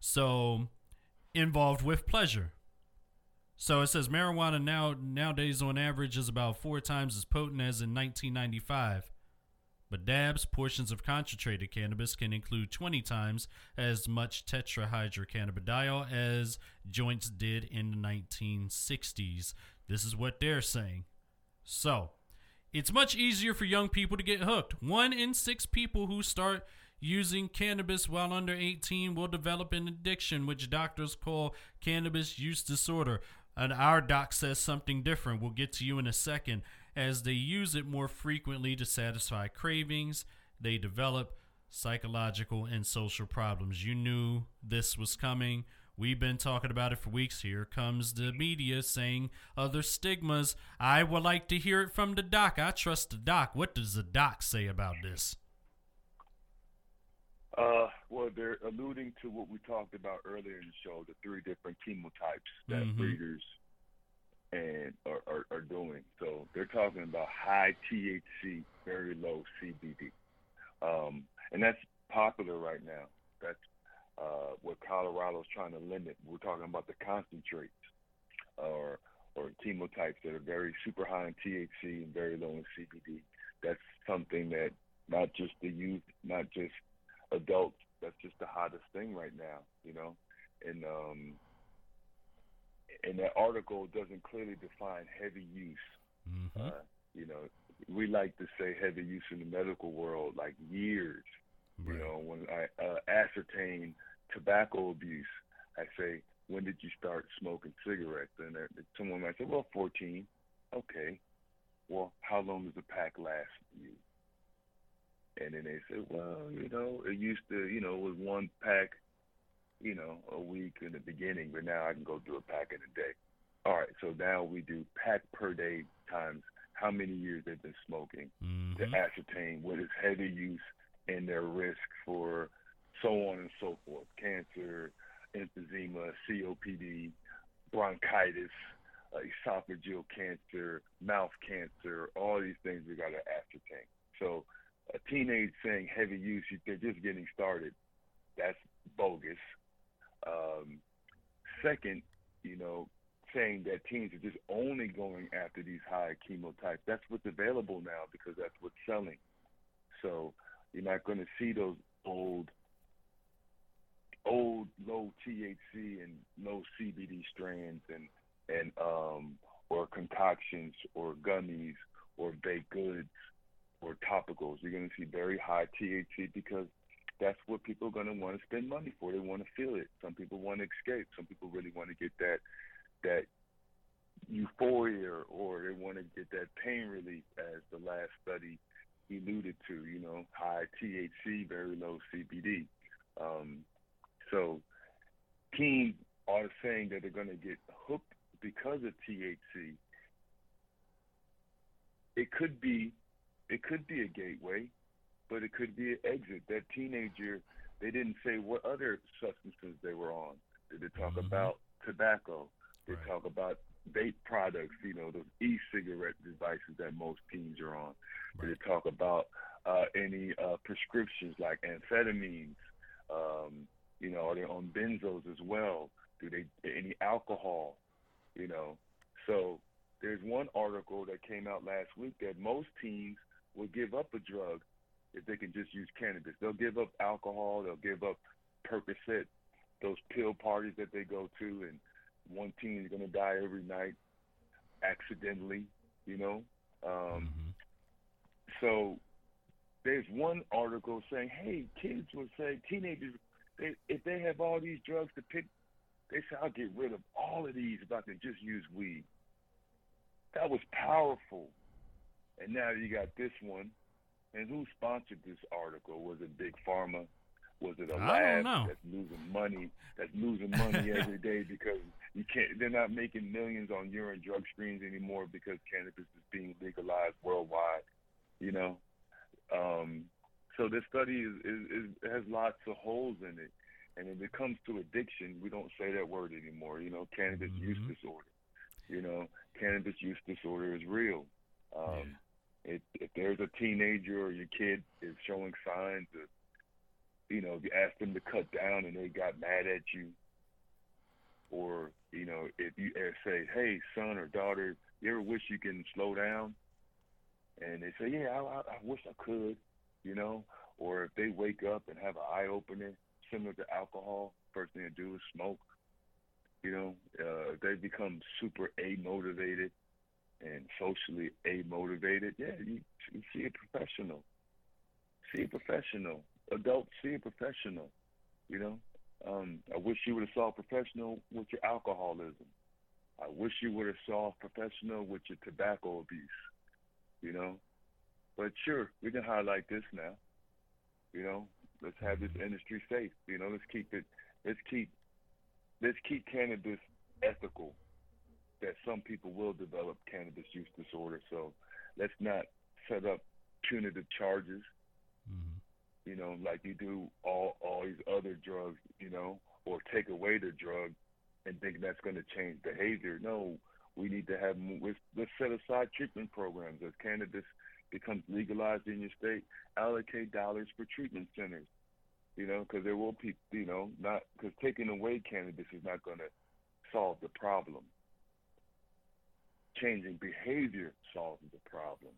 So involved with pleasure. So it says marijuana now nowadays on average is about four times as potent as in 1995. But dabs, portions of concentrated cannabis, can include 20 times as much tetrahydrocannabidiol as joints did in the 1960s. This is what they're saying. So, it's much easier for young people to get hooked. One in six people who start using cannabis while under 18 will develop an addiction, which doctors call cannabis use disorder. And our doc says something different. We'll get to you in a second. As they use it more frequently to satisfy cravings, they develop psychological and social problems. You knew this was coming. We've been talking about it for weeks. Here comes the media saying other stigmas. I would like to hear it from the doc. I trust the doc. What does the doc say about this? Uh, well, they're alluding to what we talked about earlier in the show, the three different chemotypes that mm-hmm. breeders and are, are, are, doing. So they're talking about high THC, very low CBD, um, and that's popular right now. That's uh, what Colorado's trying to limit. We're talking about the concentrates or or chemotypes that are very super high in THC and very low in CBD. That's something that not just the youth, not just adults. That's just the hottest thing right now, you know. And um, and that article doesn't clearly define heavy use. Mm-hmm. Uh, you know, we like to say heavy use in the medical world, like years. Right. You know, when I uh, ascertain tobacco abuse, I say, when did you start smoking cigarettes? And someone might say, well, 14. Okay. Well, how long does a pack last for you? And then they said, well, you know, it used to, you know, it was one pack, you know, a week in the beginning, but now I can go do a pack in a day. All right, so now we do pack per day times how many years they've been smoking mm-hmm. to ascertain what is heavy use and their risk for so on and so forth, cancer, emphysema, COPD, bronchitis, uh, esophageal cancer, mouth cancer, all these things we got to ascertain. So a teenage saying heavy use, they're just getting started. That's bogus. Um, second, you know, saying that teens are just only going after these high chemotypes. That's what's available now because that's what's selling. So you're not going to see those old, old low THC and low CBD strands and and um, or concoctions or gummies or baked goods or topicals. You're going to see very high THC because that's what people are going to want to spend money for. They want to feel it. Some people want to escape. Some people really want to get that that euphoria or they want to get that pain relief as the last study alluded to, you know, high THC, very low CBD. Um, so teens are saying that they're going to get hooked because of THC. It could be it could be a gateway, but it could be an exit. That teenager, they didn't say what other substances they were on. Did they talk mm-hmm. about tobacco? They right. talk about vape products, you know, those e-cigarette devices that most teens are on. Right. Did they talk about uh, any uh, prescriptions like amphetamines? Um, you know, are they on benzos as well? Do they any alcohol? You know, so there's one article that came out last week that most teens will give up a drug if they can just use cannabis. They'll give up alcohol. They'll give up Percocet, those pill parties that they go to, and one teen is going to die every night accidentally, you know. Um, mm-hmm. So there's one article saying, hey, kids will say, teenagers, they, if they have all these drugs to pick, they say, I'll get rid of all of these if I can just use weed. That was powerful. And now you got this one. And who sponsored this article? Was it Big Pharma? Was it a lab that's losing money? That's losing money every day because you can't. They're not making millions on urine drug screens anymore because cannabis is being legalized worldwide. You know, um, So this study is, is, is has lots of holes in it. And when it comes to addiction, we don't say that word anymore. You know, cannabis Mhm. use disorder. You know, cannabis use disorder is real. Um, if, if there's a teenager or your kid is showing signs of, you know, if you ask them to cut down and they got mad at you, or you know, if you say, "Hey, son or daughter, you ever wish you can slow down?" and they say, "Yeah, I, I, I wish I could," you know, or if they wake up and have an eye opener similar to alcohol, first thing they do is smoke. You know, uh, they become super a motivated and socially a motivated. Yeah, you, you see a professional. See a professional. adult, see a professional. You know, um, I wish you would have saw a professional with your alcoholism. I wish you would have saw a professional with your tobacco abuse. You know, but sure, we can highlight this now. You know, let's have this industry safe. You know, let's keep it. Let's keep. Let's keep cannabis ethical. That some people will develop cannabis use disorder. So let's not set up punitive charges. Mhm. You know, like you do all all these other drugs. You know, or take away the drug and think that's going to change behavior. No, we need to have. Let's, let's set aside treatment programs as cannabis becomes legalized in your state. Allocate dollars for treatment centers. You know, because there will be, you know, not because taking away cannabis is not going to solve the problem. Changing behavior solves the problem.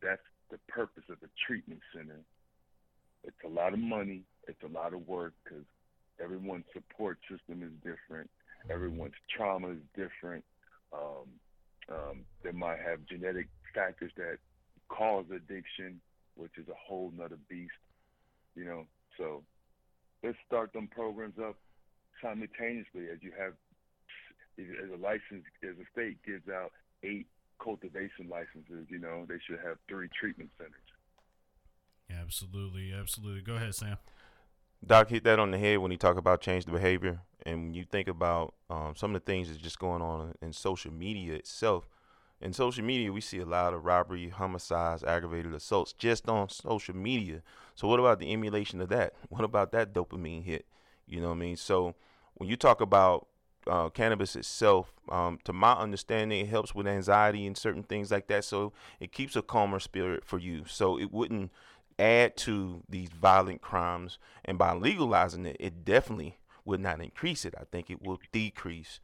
That's the purpose of the treatment center. It's a lot of money. It's a lot of work because everyone's support system is different. Everyone's trauma is different. Um, um, they might have genetic factors that cause addiction, which is a whole nother beast. You know, so let's start them programs up simultaneously as you have as a license as a state gives out eight cultivation licenses. You know, they should have three treatment centers. Absolutely, absolutely. Go ahead, Sam. Doc hit that on the head when he talked about change the behavior, and when you think about um, some of the things that's just going on in social media itself. In social media, we see a lot of robbery, homicides, aggravated assaults just on social media. So what about the emulation of that? What about that dopamine hit? You know what I mean? So when you talk about uh, cannabis itself, um, to my understanding, it helps with anxiety and certain things like that. So it keeps a calmer spirit for you. So it wouldn't add to these violent crimes. And by legalizing it, it definitely would not increase it. I think it will decrease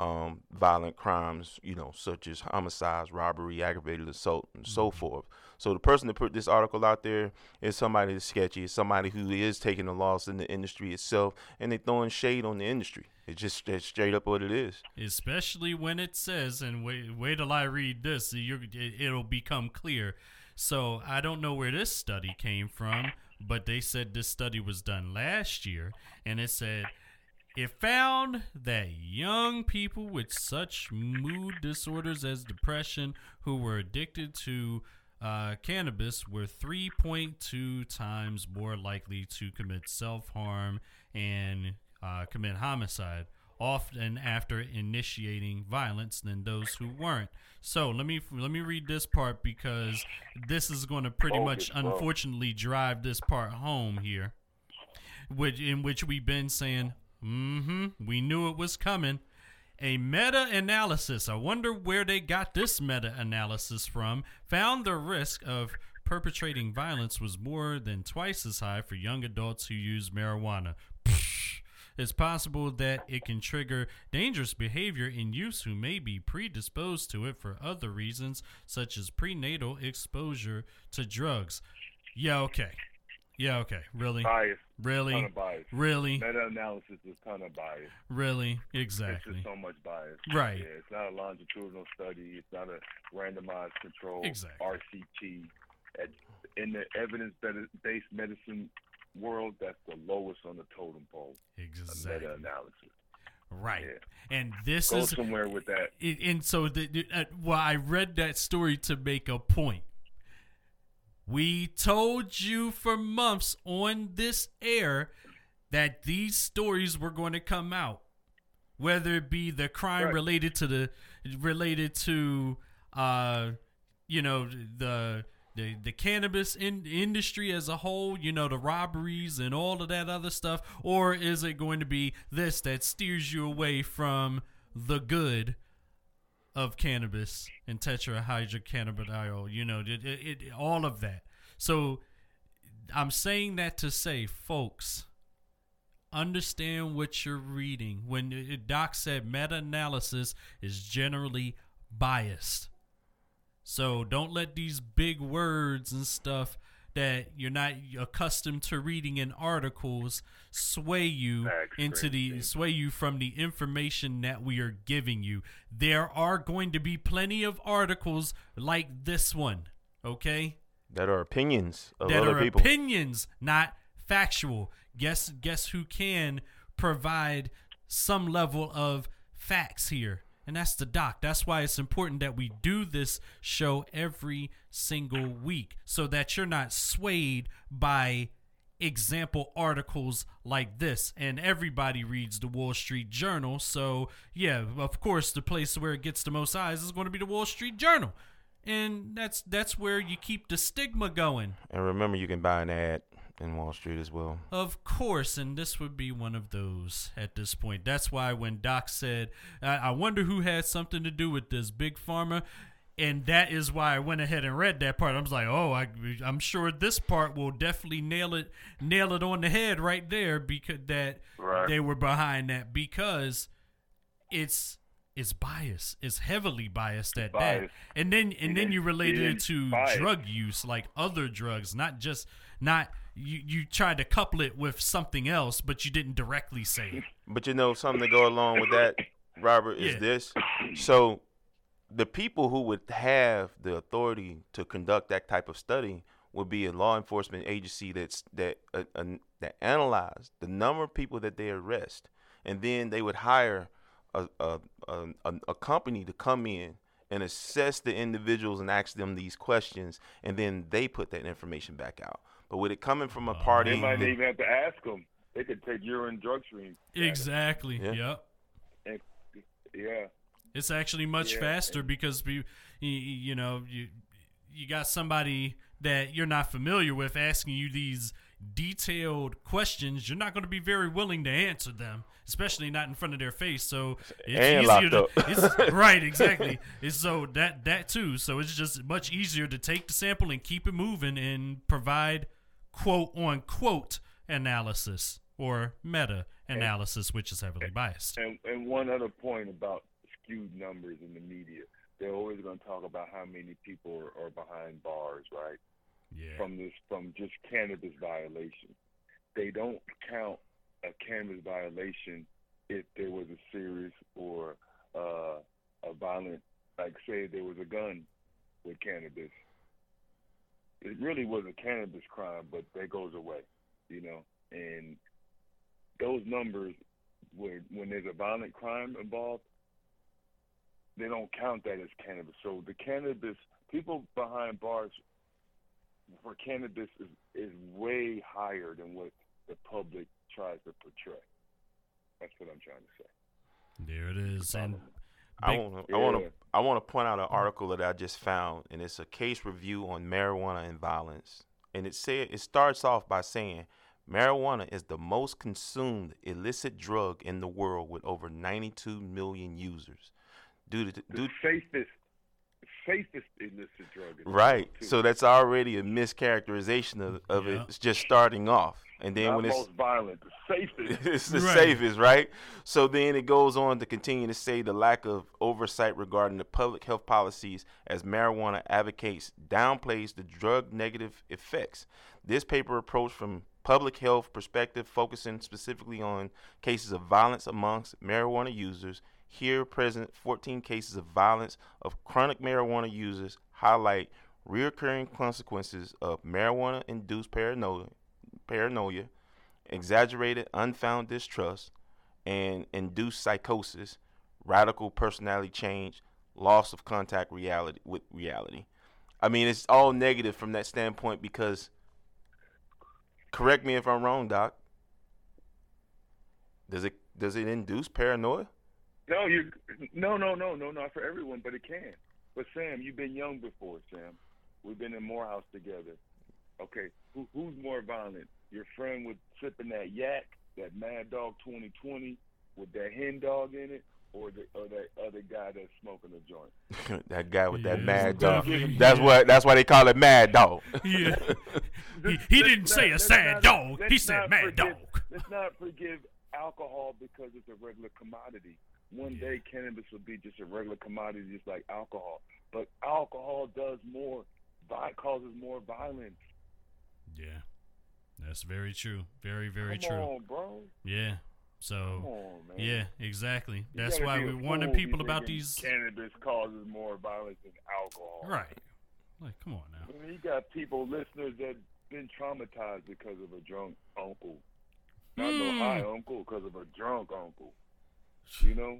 um, violent crimes, you know, such as homicides, robbery, aggravated assault, and so forth. So the person that put this article out there is somebody that's sketchy, is somebody who is taking a loss in the industry itself, and they're throwing shade on the industry. It's just that's straight up what it is. especially when it says and wait wait till i read this you're, it, it'll become clear so i don't know where this study came from but they said this study was done last year and it said it found that young people with such mood disorders as depression who were addicted to uh, cannabis were 3.2 times more likely to commit self harm and uh, commit homicide, often after initiating violence, than those who weren't. So let me let me read this part because this is going to pretty much, unfortunately, drive this part home here which in which we've been saying, mm-hmm, we knew it was coming. A meta-analysis, I wonder where they got this meta-analysis from, found the risk of perpetrating violence was more than twice as high for young adults who use marijuana. It's possible that it can trigger dangerous behavior in youths who may be predisposed to it for other reasons, such as prenatal exposure to drugs. Yeah, okay. Yeah, okay. Really? Bias, Really? ton of bias. Really? Meta-analysis is ton of bias. Really? Exactly. It's just so much bias. Right. Yeah, it's not a longitudinal study. It's not a randomized control Exactly. RCT. At, in the evidence-based medicine world, that's the lowest on the totem pole. Exactly. meta-analysis. Right. Yeah. And this Go is somewhere with that. and so the, the- uh, well, I read that story to make a point. We told you for months on this air that these stories were going to come out, whether it be the crime Right. related to the related to uh, you know the the, the cannabis in, industry as a whole, you know, the robberies and all of that other stuff, or is it going to be this that steers you away from the good of cannabis and tetrahydrocannabidiol? You know, it, it, it, all of that. So I'm saying that to say, folks, understand what you're reading. When uh, Doc said meta analysis is generally biased. So don't let these big words and stuff that you're not accustomed to reading in articles sway you That's into crazy. the sway you from the information that we are giving you. There are going to be plenty of articles like this one, okay? That are opinions of that other are people. opinions, not factual. Guess guess who can provide some level of facts here? And that's the doc. That's why it's important that we do this show every single week so that you're not swayed by example articles like this. And everybody reads the Wall Street Journal. So, yeah, of course, the place where it gets the most eyes is going to be the Wall Street Journal. And that's that's where you keep the stigma going. and remember, you can buy an ad in Wall Street as well. Of course, and this would be one of those at this point. That's why when Doc said, I, I wonder who had something to do with this, Big Pharma. And that is why I went ahead and read that part. I was like, oh, I, I'm sure this part will definitely nail it, nail it on the head right there because that Right. they were behind that because it's it's biased. It's heavily biased at that. And then and then It you related it it is to biased. drug use, like other drugs, not just not you. You tried to couple it with something else, but you didn't directly say it. But you know, something to go along with that, Robert, is Yeah. this. So, the people who would have the authority to conduct that type of study would be a law enforcement agency that's that uh, uh, that analyze the number of people that they arrest, and then they would hire a a, a, a, a company to come in and assess the individuals and ask them these questions, and then they put that information back out. But with it coming from a oh, party, They might that- even have to ask them. They could take urine drug screen. Exactly. Yeah. Yep. And- yeah. It's actually much Yeah. faster because we, you, you know, you you got somebody that you're not familiar with asking you these detailed questions. You're not going to be very willing to answer them, especially not in front of their face. So it's And easier to, it's, right, exactly. It's so that that too. So it's just much easier to take the sample and keep it moving and provide quote unquote analysis or meta analysis, which is heavily biased. And and one other point about skewed numbers in the media. They're always going to talk about how many people are, are behind bars, right? Yeah. From this, from just cannabis violation. They don't count a cannabis violation if there was a serious or uh, a violent, like say there was a gun with cannabis. It really was a cannabis crime, but that goes away, you know. And those numbers, when when there's a violent crime involved, they don't count that as cannabis. So the cannabis people behind bars for cannabis is is way higher than what the public tries to portray. That's what I'm trying to say. There it is. And um, I want to I want to I want to point out an article that I just found, and it's a case review on marijuana and violence. And it said it starts off by saying marijuana is the most consumed illicit drug in the world with over 92 million users. Due to The due, safest safest illicit drug. in the right, world, too. so that's already a mischaracterization of, of Yeah. it. It's just starting off, and then Not when it's most violent, the safest. it's the Right. safest, right? So then it goes on to continue to say the lack of oversight regarding the public health policies as marijuana advocates downplays the drug negative effects. This paper approach from public health perspective focusing specifically on cases of violence amongst marijuana users. Here present 14 cases of violence of chronic marijuana users highlight reoccurring consequences of marijuana induced paranoia paranoia exaggerated unfound distrust, and induced psychosis, radical personality change, loss of contact reality with reality. I mean, it's all negative from that standpoint because correct me if I'm wrong, Doc. Does it does it induce paranoia? No, you no no no no not for everyone, but it can. But Sam, you've been young before, Sam. We've been in Morehouse together. Okay, who, who's more violent? Your friend with sipping that yak, that Mad Dog 2020 with that hen dog in it, or the or that other guy that's smoking a joint? that guy with that Yeah, mad dog. definitely. That's what. That's why they call it mad dog. Yeah. He, he didn't say a sad not- dog. He said mad forget- dog. Let's not forgive alcohol because it's a regular commodity. One Yeah. day cannabis will be just a regular commodity, just like alcohol. But alcohol does more, vi- causes more violence. Yeah. That's very true. Very, very Come true. on, bro. Yeah. Come So, on, man. yeah, exactly. You That's why a warning people about these. Cannabis causes more violence than alcohol. Right. Like, come on now. I mean, you got people, listeners that been traumatized because of a drunk uncle. Not no Hmm. high uncle, because of a drunk uncle. You know,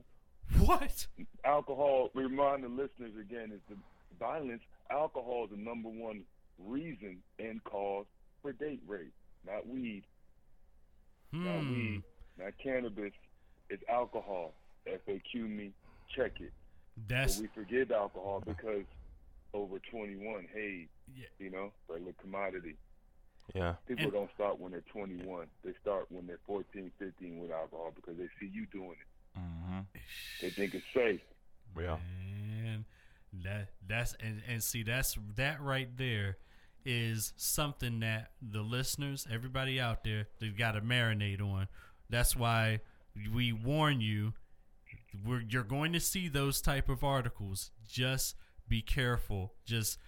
What? alcohol. Remind the listeners again is the violence. Alcohol is the number one reason and cause for date rape. Not weed, not Hmm. weed, not cannabis. It's alcohol. FAQ me, check it. That's But we forgive alcohol because over 21, hey, Yeah. you know, regular commodity. Yeah. People And- don't start when they're 21. They start when they're 14, 15 with alcohol because they see you doing it. Mm-hmm. They think it's safe. Yeah. Man, that that's and, and see that's that right there is something that the listeners, everybody out there, they've got to marinate on. That's why we warn you. We're, you're going to see those type of articles. Just be careful. Just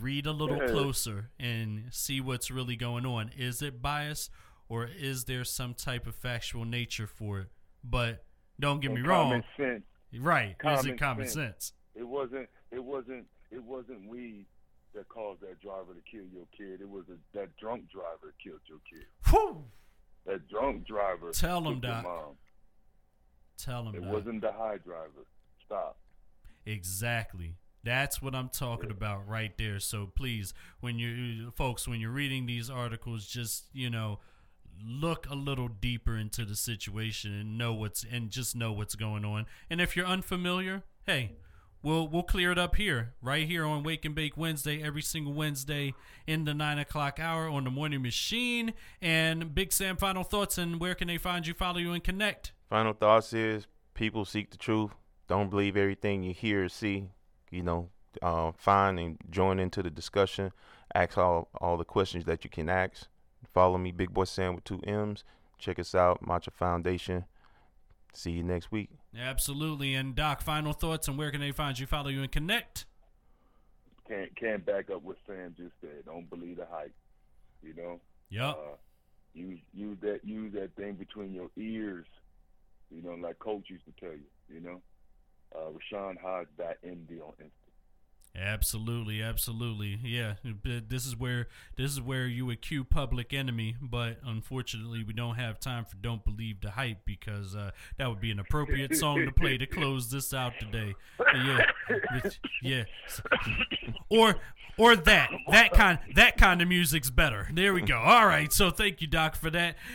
read a little Yeah. closer and see what's really going on. Is it bias or is there some type of factual nature for it? But don't get And me wrong. Common sense. Right. Is Common it common sense. sense? It wasn't. It wasn't. It wasn't weed that caused that driver to kill your kid. It was a, that drunk driver that killed your kid. Whew. That drunk driver. Tell your Doc. Mom. Tell them It that. wasn't the high driver. Stop. Exactly. That's what I'm talking about right there. So please, when you folks, when you're reading these articles, just you know, look a little deeper into the situation and know what's and just know what's going on. And if you're unfamiliar, hey, we'll we'll clear it up here, right here on Wake and Bake Wednesday, every single Wednesday in the nine o'clock hour on the Morning Machine. And Big Sam, final thoughts and where can they find you, follow you, and connect? Final thoughts is people seek the truth. Don't believe everything you hear or see. You know, uh, find and join into the discussion. Ask all all the questions that you can ask. Follow me, Big Boy Sam with two M's. Check us out, MACHA Foundation. See you next week. Absolutely. And Doc, final thoughts and where can they find you, follow you, and connect? Can't can't back up what Sam just said. Don't believe the hype. You know. Yup. Uh, use use that use that thing between your ears. You know, like Coach used to tell you. You know, uh, Rasean Hodge dot MD on Instagram. Absolutely, absolutely. Yeah, this is where this is where you would cue Public Enemy, but unfortunately, we don't have time for "Don't Believe the Hype" because uh, that would be an appropriate song to play to close this out today. Yeah, yeah, or or that that kind that kind of music's better. There we go. All right, so thank you, Doc, for that.